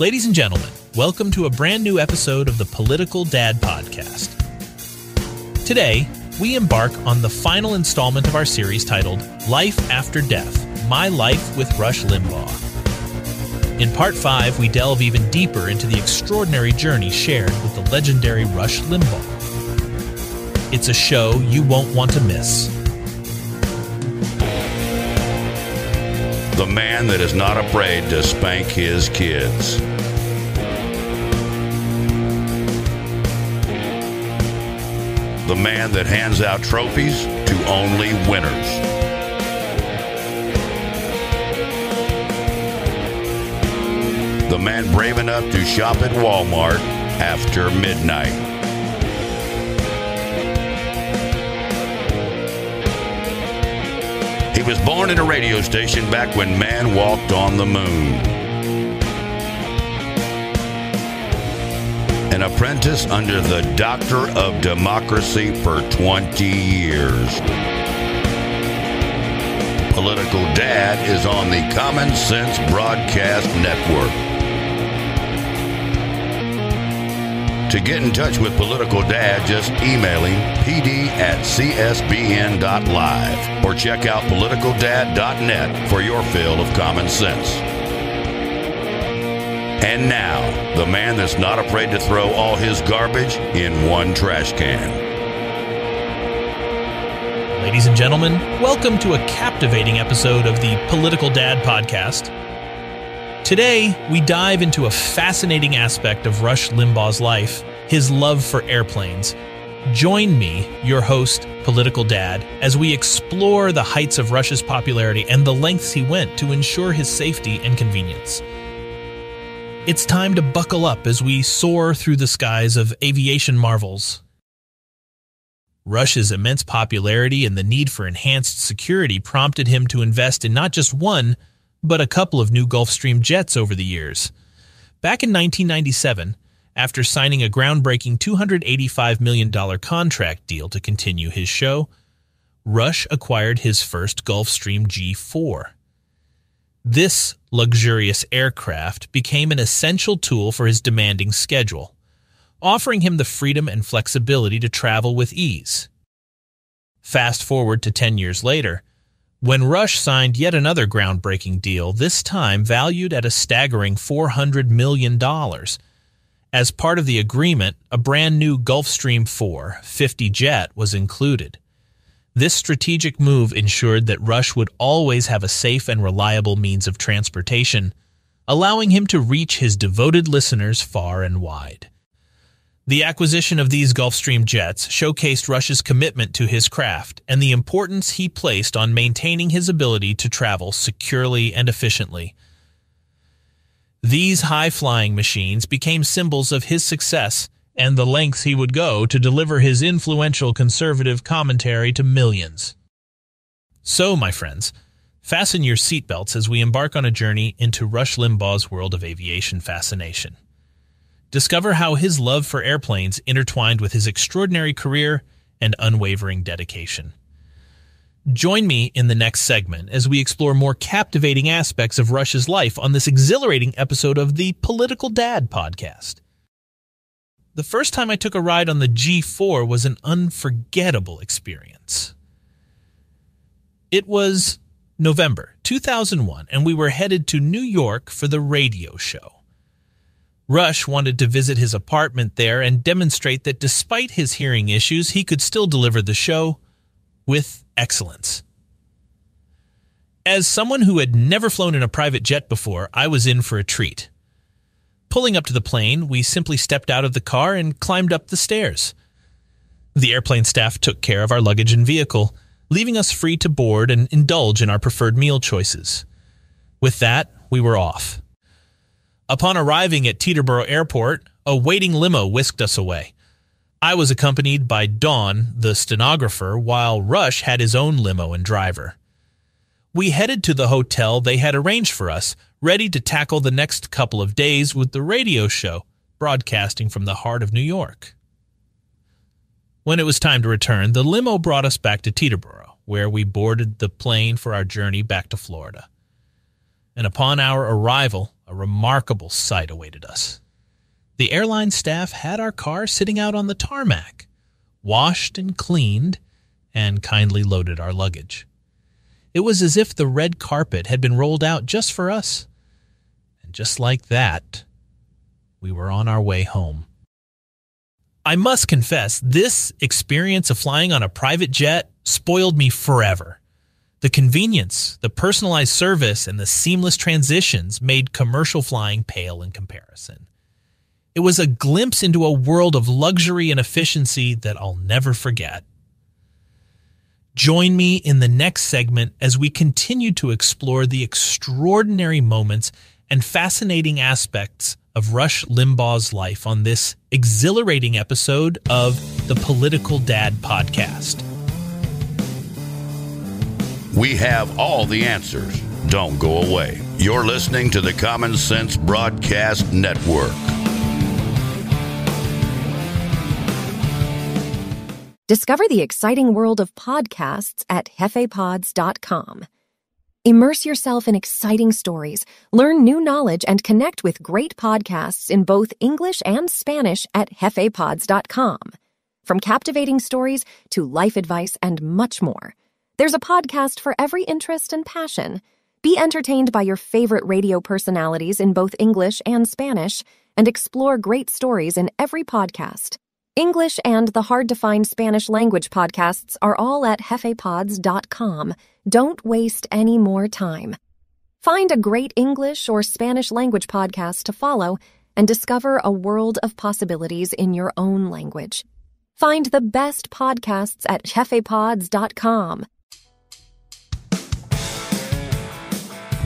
Ladies and gentlemen, welcome to a brand new episode of the Political Dad Podcast. Today, we embark on the final installment of our series titled Life After Deaf My Life with Rush Limbaugh. In part 5, we delve even deeper into the extraordinary journey shared with the legendary Rush Limbaugh. It's a show you won't want to miss. The man that is not afraid to spank his kids. The man that hands out trophies to only winners. The man brave enough to shop at Walmart after midnight. He was born in a radio station back when man walked on the moon. An apprentice under the Doctor of Democracy for 20 years. Political Dad is on the Common Sense Broadcast Network. To get in touch with Political Dad, just email him pd at csbn.live or check out politicaldad.net for your fill of common sense. And now, the man that's not afraid to throw all his garbage in one trash can. Ladies and gentlemen, welcome to a captivating episode of the Political Dad Podcast. Today, we dive into a fascinating aspect of Rush Limbaugh's life his love for airplanes. Join me, your host, Political Dad, as we explore the heights of Rush's popularity and the lengths he went to ensure his safety and convenience. It's time to buckle up as we soar through the skies of aviation marvels. Rush's immense popularity and the need for enhanced security prompted him to invest in not just one, but a couple of new Gulfstream jets over the years. Back in 1997, after signing a groundbreaking $285 million contract deal to continue his show, Rush acquired his first Gulfstream G4. This luxurious aircraft became an essential tool for his demanding schedule, offering him the freedom and flexibility to travel with ease. Fast forward to 10 years later, when Rush signed yet another groundbreaking deal, this time valued at a staggering $400 million. As part of the agreement, a brand new Gulfstream 4 50 jet was included. This strategic move ensured that Rush would always have a safe and reliable means of transportation, allowing him to reach his devoted listeners far and wide. The acquisition of these Gulfstream jets showcased Rush's commitment to his craft and the importance he placed on maintaining his ability to travel securely and efficiently. These high flying machines became symbols of his success and the lengths he would go to deliver his influential conservative commentary to millions. So, my friends, fasten your seatbelts as we embark on a journey into Rush Limbaugh's world of aviation fascination. Discover how his love for airplanes intertwined with his extraordinary career and unwavering dedication. Join me in the next segment as we explore more captivating aspects of Rush's life on this exhilarating episode of the Political Dad podcast. The first time I took a ride on the G4 was an unforgettable experience. It was November 2001, and we were headed to New York for the radio show. Rush wanted to visit his apartment there and demonstrate that despite his hearing issues, he could still deliver the show with excellence. As someone who had never flown in a private jet before, I was in for a treat. Pulling up to the plane, we simply stepped out of the car and climbed up the stairs. The airplane staff took care of our luggage and vehicle, leaving us free to board and indulge in our preferred meal choices. With that, we were off. Upon arriving at Teterboro Airport, a waiting limo whisked us away. I was accompanied by Dawn, the stenographer, while Rush had his own limo and driver. We headed to the hotel they had arranged for us, ready to tackle the next couple of days with the radio show, broadcasting from the heart of New York. When it was time to return, the limo brought us back to Teterboro, where we boarded the plane for our journey back to Florida. And upon our arrival, a remarkable sight awaited us. The airline staff had our car sitting out on the tarmac, washed and cleaned, and kindly loaded our luggage. It was as if the red carpet had been rolled out just for us. And just like that, we were on our way home. I must confess, this experience of flying on a private jet spoiled me forever. The convenience, the personalized service, and the seamless transitions made commercial flying pale in comparison. It was a glimpse into a world of luxury and efficiency that I'll never forget. Join me in the next segment as we continue to explore the extraordinary moments and fascinating aspects of Rush Limbaugh's life on this exhilarating episode of the Political Dad Podcast. We have all the answers. Don't go away. You're listening to the Common Sense Broadcast Network. Discover the exciting world of podcasts at hefepods.com. Immerse yourself in exciting stories, learn new knowledge, and connect with great podcasts in both English and Spanish at hefepods.com. From captivating stories to life advice and much more. There's a podcast for every interest and passion. Be entertained by your favorite radio personalities in both English and Spanish, and explore great stories in every podcast. English and the hard to find Spanish language podcasts are all at hefepods.com. Don't waste any more time. Find a great English or Spanish language podcast to follow and discover a world of possibilities in your own language. Find the best podcasts at hefepods.com.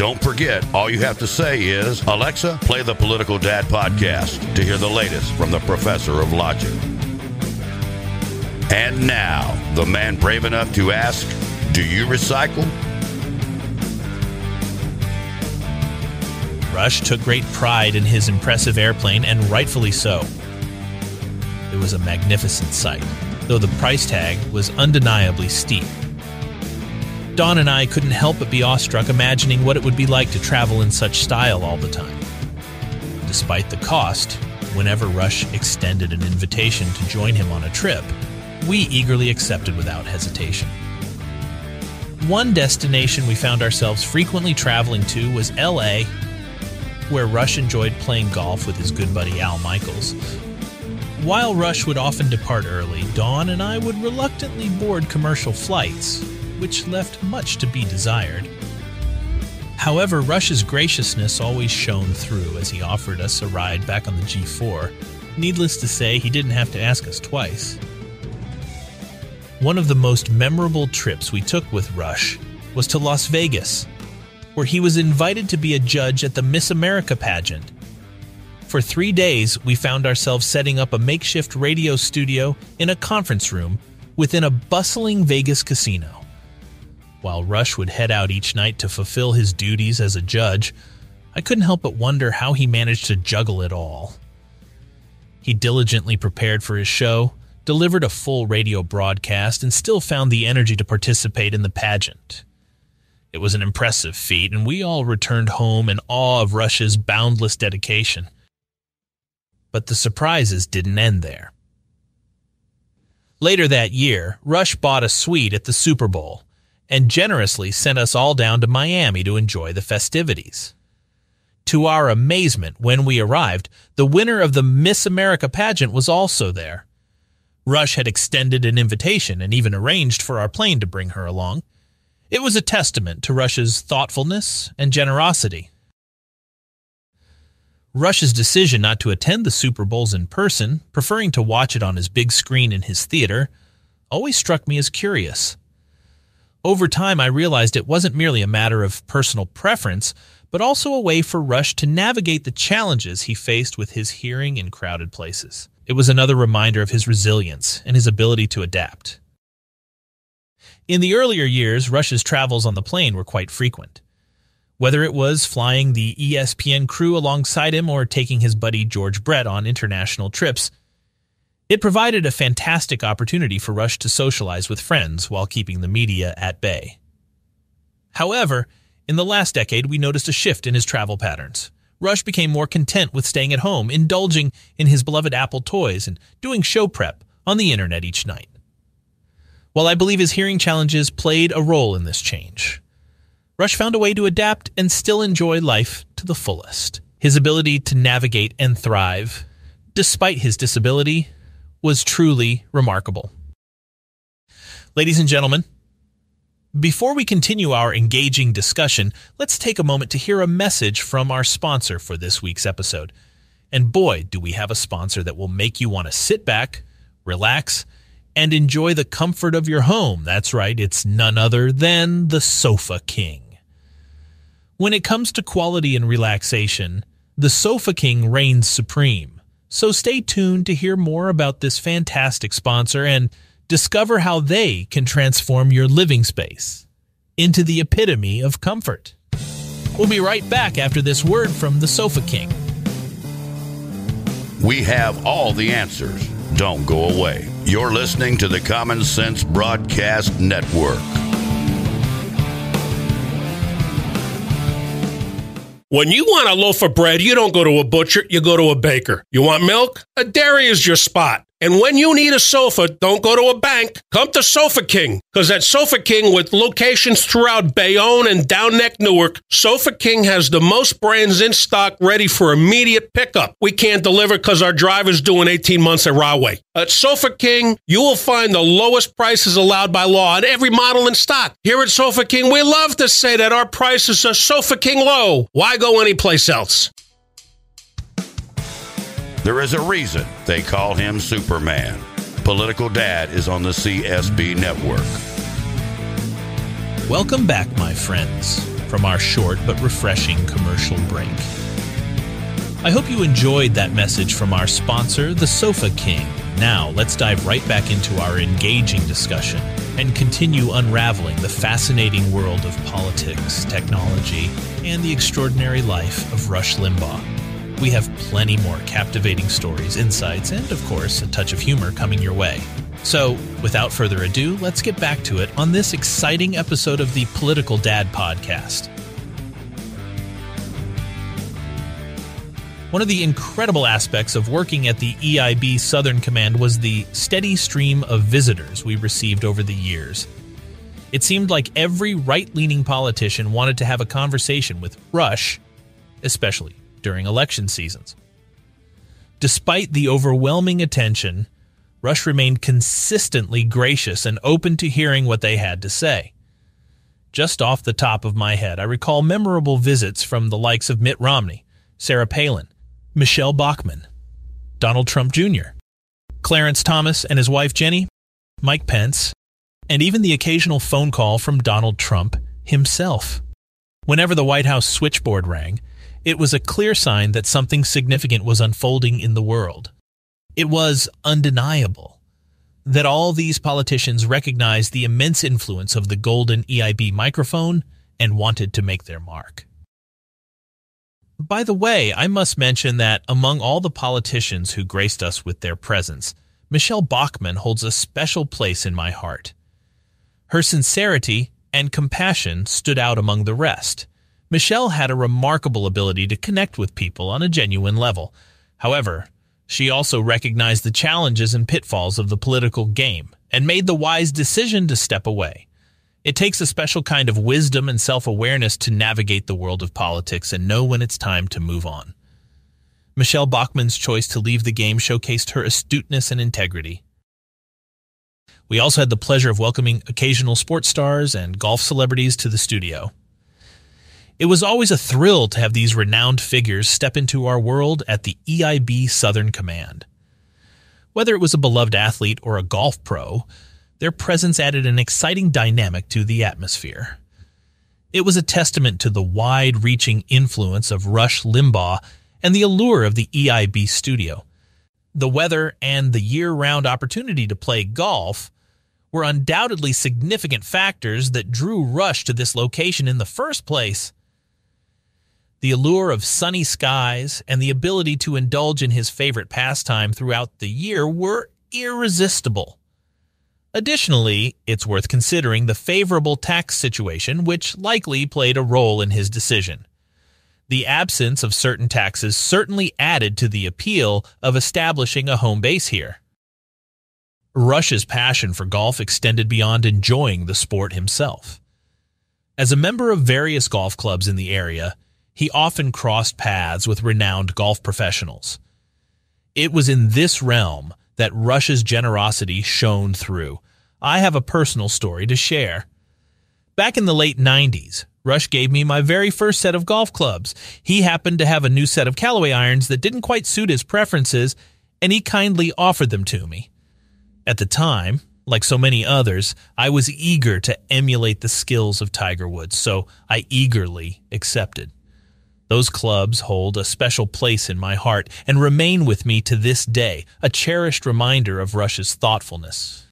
Don't forget, all you have to say is, Alexa, play the Political Dad podcast to hear the latest from the professor of logic. And now, the man brave enough to ask, Do you recycle? Rush took great pride in his impressive airplane, and rightfully so. It was a magnificent sight, though the price tag was undeniably steep. Dawn and I couldn't help but be awestruck imagining what it would be like to travel in such style all the time. Despite the cost, whenever Rush extended an invitation to join him on a trip, we eagerly accepted without hesitation. One destination we found ourselves frequently traveling to was LA, where Rush enjoyed playing golf with his good buddy Al Michaels. While Rush would often depart early, Dawn and I would reluctantly board commercial flights, which left much to be desired. However, Rush's graciousness always shone through as he offered us a ride back on the G4. Needless to say, he didn't have to ask us twice. One of the most memorable trips we took with Rush was to Las Vegas, where he was invited to be a judge at the Miss America pageant. For three days, we found ourselves setting up a makeshift radio studio in a conference room within a bustling Vegas casino. While Rush would head out each night to fulfill his duties as a judge, I couldn't help but wonder how he managed to juggle it all. He diligently prepared for his show, delivered a full radio broadcast, and still found the energy to participate in the pageant. It was an impressive feat, and we all returned home in awe of Rush's boundless dedication. But the surprises didn't end there. Later that year, Rush bought a suite at the Super Bowl and generously sent us all down to Miami to enjoy the festivities. To our amazement, when we arrived, the winner of the Miss America pageant was also there. Rush had extended an invitation and even arranged for our plane to bring her along. It was a testament to Rush's thoughtfulness and generosity. Rush's decision not to attend the Super Bowls in person, preferring to watch it on his big screen in his theater, always struck me as curious. Over time, I realized it wasn't merely a matter of personal preference, but also a way for Rush to navigate the challenges he faced with his hearing in crowded places. It was another reminder of his resilience and his ability to adapt. In the earlier years, Rush's travels on the plane were quite frequent. Whether it was flying the ESPN crew alongside him or taking his buddy George Brett on international trips, it provided a fantastic opportunity for Rush to socialize with friends while keeping the media at bay. However, in the last decade, we noticed a shift in his travel patterns. Rush became more content with staying at home, indulging in his beloved Apple toys, and doing show prep on the internet each night. While I believe his hearing challenges played a role in this change, Rush found a way to adapt and still enjoy life to the fullest. His ability to navigate and thrive, despite his disability, was truly remarkable. Ladies and gentlemen, before we continue our engaging discussion, let's take a moment to hear a message from our sponsor for this week's episode. And boy, do we have a sponsor that will make you want to sit back, relax, and enjoy the comfort of your home. That's right, it's none other than the Sofa King. When it comes to quality and relaxation, the Sofa King reigns supreme. So stay tuned to hear more about this fantastic sponsor and discover how they can transform your living space into the epitome of comfort. We'll be right back after this word from the Sofa King. We have all the answers. Don't go away. You're listening to the Common Sense Broadcast Network. When you want a loaf of bread, you don't go to a butcher, you go to a baker. You want milk? A dairy is your spot. And when you need a sofa, don't go to a bank. Come to Sofa King. Because at Sofa King, with locations throughout Bayonne and Down Neck, Newark, Sofa King has the most brands in stock ready for immediate pickup. We can't deliver because our driver's doing 18 months at Rahway. At Sofa King, you will find the lowest prices allowed by law on every model in stock. Here at Sofa King, we love to say that our prices are Sofa King low. Why go anyplace else? There is a reason they call him Superman. Political Dad is on the CSB network. Welcome back, my friends, from our short but refreshing commercial break. I hope you enjoyed that message from our sponsor, the Sofa King. Now, let's dive right back into our engaging discussion and continue unraveling the fascinating world of politics, technology, and the extraordinary life of Rush Limbaugh. We have plenty more captivating stories, insights, and of course, a touch of humor coming your way. So, without further ado, let's get back to it on this exciting episode of the Political Dad podcast. One of the incredible aspects of working at the EIB Southern Command was the steady stream of visitors we received over the years. It seemed like every right leaning politician wanted to have a conversation with Rush, especially during election seasons. Despite the overwhelming attention, Rush remained consistently gracious and open to hearing what they had to say. Just off the top of my head, I recall memorable visits from the likes of Mitt Romney, Sarah Palin, Michele Bachmann, Donald Trump Jr., Clarence Thomas and his wife Ginni, Mike Pence, and even the occasional phone call from Donald Trump himself. Whenever the White House switchboard rang, it was a clear sign that something significant was unfolding in the world. It was undeniable that all these politicians recognized the immense influence of the golden EIB microphone and wanted to make their mark. By the way, I must mention that among all the politicians who graced us with their presence, Michele Bachmann holds a special place in my heart. Her sincerity and compassion stood out among the rest. Michele had a remarkable ability to connect with people on a genuine level. However, she also recognized the challenges and pitfalls of the political game and made the wise decision to step away. It takes a special kind of wisdom and self awareness to navigate the world of politics and know when it's time to move on. Michele Bachmann's choice to leave the game showcased her astuteness and integrity. We also had the pleasure of welcoming occasional sports stars and golf celebrities to the studio. It was always a thrill to have these renowned figures step into our world at the EIB Southern Command. Whether it was a beloved athlete or a golf pro, their presence added an exciting dynamic to the atmosphere. It was a testament to the wide reaching influence of Rush Limbaugh and the allure of the EIB studio. The weather and the year round opportunity to play golf were undoubtedly significant factors that drew Rush to this location in the first place. The allure of sunny skies and the ability to indulge in his favorite pastime throughout the year were irresistible. Additionally, it's worth considering the favorable tax situation, which likely played a role in his decision. The absence of certain taxes certainly added to the appeal of establishing a home base here. Rush's passion for golf extended beyond enjoying the sport himself. As a member of various golf clubs in the area, he often crossed paths with renowned golf professionals. It was in this realm that Rush's generosity shone through. I have a personal story to share. Back in the late 90s, Rush gave me my very first set of golf clubs. He happened to have a new set of Callaway irons that didn't quite suit his preferences, and he kindly offered them to me. At the time, like so many others, I was eager to emulate the skills of Tiger Woods, so I eagerly accepted. Those clubs hold a special place in my heart and remain with me to this day, a cherished reminder of Rush's thoughtfulness.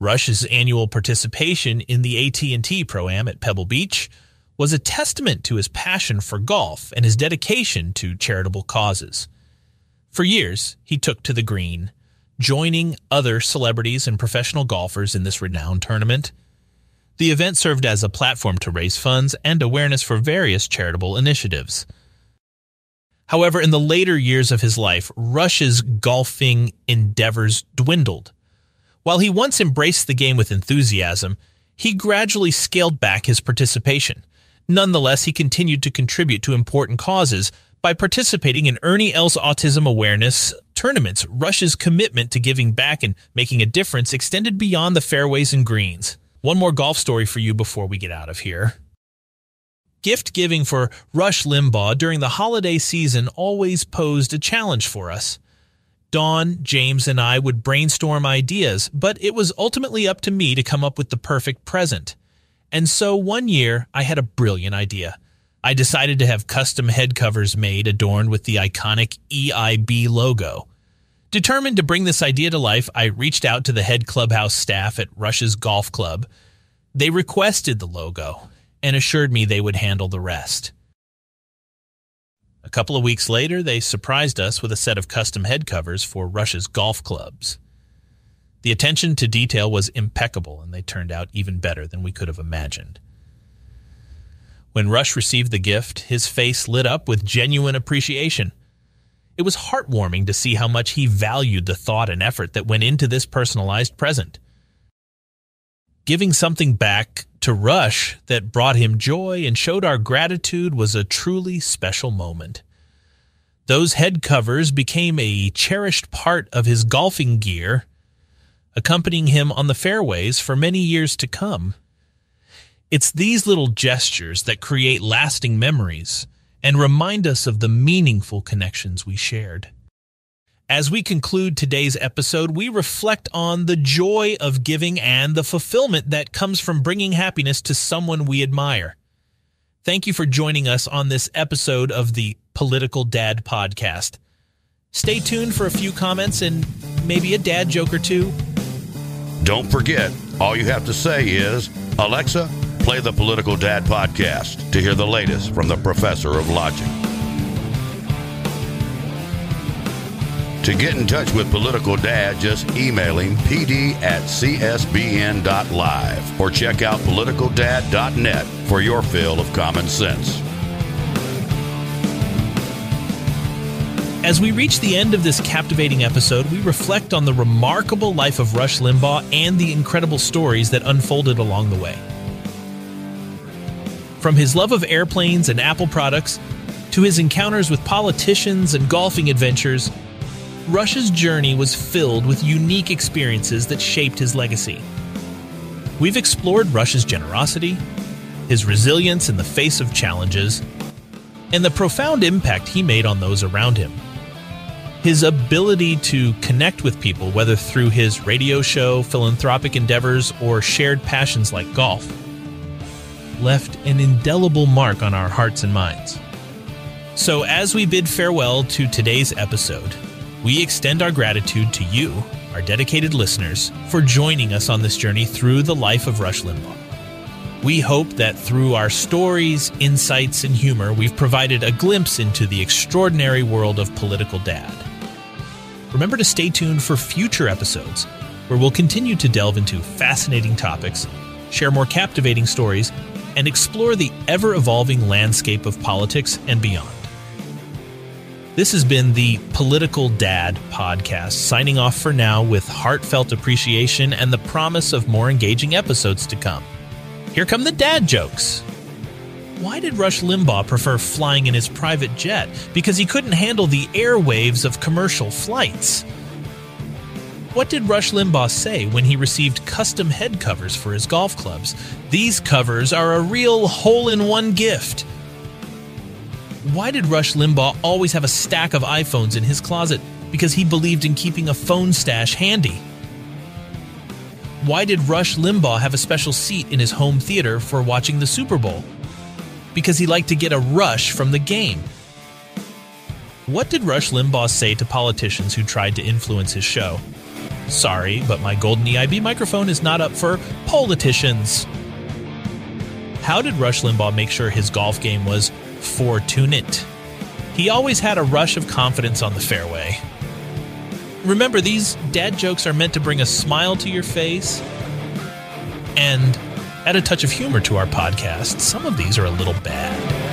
Rush's annual participation in the AT&T Pro-Am at Pebble Beach was a testament to his passion for golf and his dedication to charitable causes. For years, he took to the green, joining other celebrities and professional golfers in this renowned tournament. The event served as a platform to raise funds and awareness for various charitable initiatives. However, in the later years of his life, Rush's golfing endeavors dwindled. While he once embraced the game with enthusiasm, he gradually scaled back his participation. Nonetheless, he continued to contribute to important causes by participating in Ernie Els autism awareness tournaments. Rush's commitment to giving back and making a difference extended beyond the fairways and greens. One more golf story for you before we get out of here. Gift giving for Rush Limbaugh during the holiday season always posed a challenge for us. Dawn, James, and I would brainstorm ideas, but it was ultimately up to me to come up with the perfect present. And so one year, I had a brilliant idea. I decided to have custom head covers made adorned with the iconic EIB logo. Determined to bring this idea to life, I reached out to the head clubhouse staff at Rush's Golf Club. They requested the logo and assured me they would handle the rest. A couple of weeks later, they surprised us with a set of custom head covers for Rush's golf clubs. The attention to detail was impeccable, and they turned out even better than we could have imagined. When Rush received the gift, his face lit up with genuine appreciation. It was heartwarming to see how much he valued the thought and effort that went into this personalized present. Giving something back to Rush that brought him joy and showed our gratitude was a truly special moment. Those head covers became a cherished part of his golfing gear, accompanying him on the fairways for many years to come. It's these little gestures that create lasting memories and remind us of the meaningful connections we shared. As we conclude today's episode, we reflect on the joy of giving and the fulfillment that comes from bringing happiness to someone we admire. Thank you for joining us on this episode of the Political Dad Podcast. Stay tuned for a few comments and maybe a dad joke or two. Don't forget, all you have to say is, Alexa, play the Political Dad Podcast to hear the latest from the professor of logic. To get in touch with Political Dad, just email him pd at csbn.live or check out politicaldad.net for your fill of common sense. As we reach the end of this captivating episode, we reflect on the remarkable life of Rush Limbaugh and the incredible stories that unfolded along the way. From his love of airplanes and Apple products to his encounters with politicians and golfing adventures, Rush's journey was filled with unique experiences that shaped his legacy. We've explored Rush's generosity, his resilience in the face of challenges, and the profound impact he made on those around him. His ability to connect with people, whether through his radio show, philanthropic endeavors, or shared passions like golf, left an indelible mark on our hearts and minds. So, as we bid farewell to today's episode, we extend our gratitude to you, our dedicated listeners, for joining us on this journey through the life of Rush Limbaugh. We hope that through our stories, insights, and humor, we've provided a glimpse into the extraordinary world of political dad. Remember to stay tuned for future episodes where we'll continue to delve into fascinating topics, share more captivating stories, and explore the ever evolving landscape of politics and beyond. This has been the Political Dad podcast, signing off for now with heartfelt appreciation and the promise of more engaging episodes to come. Here come the dad jokes. Why did Rush Limbaugh prefer flying in his private jet? Because he couldn't handle the airwaves of commercial flights. What did Rush Limbaugh say when he received custom head covers for his golf clubs? These covers are a real hole in one gift. Why did Rush Limbaugh always have a stack of iPhones in his closet? Because he believed in keeping a phone stash handy. Why did Rush Limbaugh have a special seat in his home theater for watching the Super Bowl? Because he liked to get a rush from the game. What did Rush Limbaugh say to politicians who tried to influence his show? Sorry, but my golden EIB microphone is not up for politicians. How did Rush Limbaugh make sure his golf game was fortunate? He always had a rush of confidence on the fairway. Remember, these dad jokes are meant to bring a smile to your face and add a touch of humor to our podcast. Some of these are a little bad.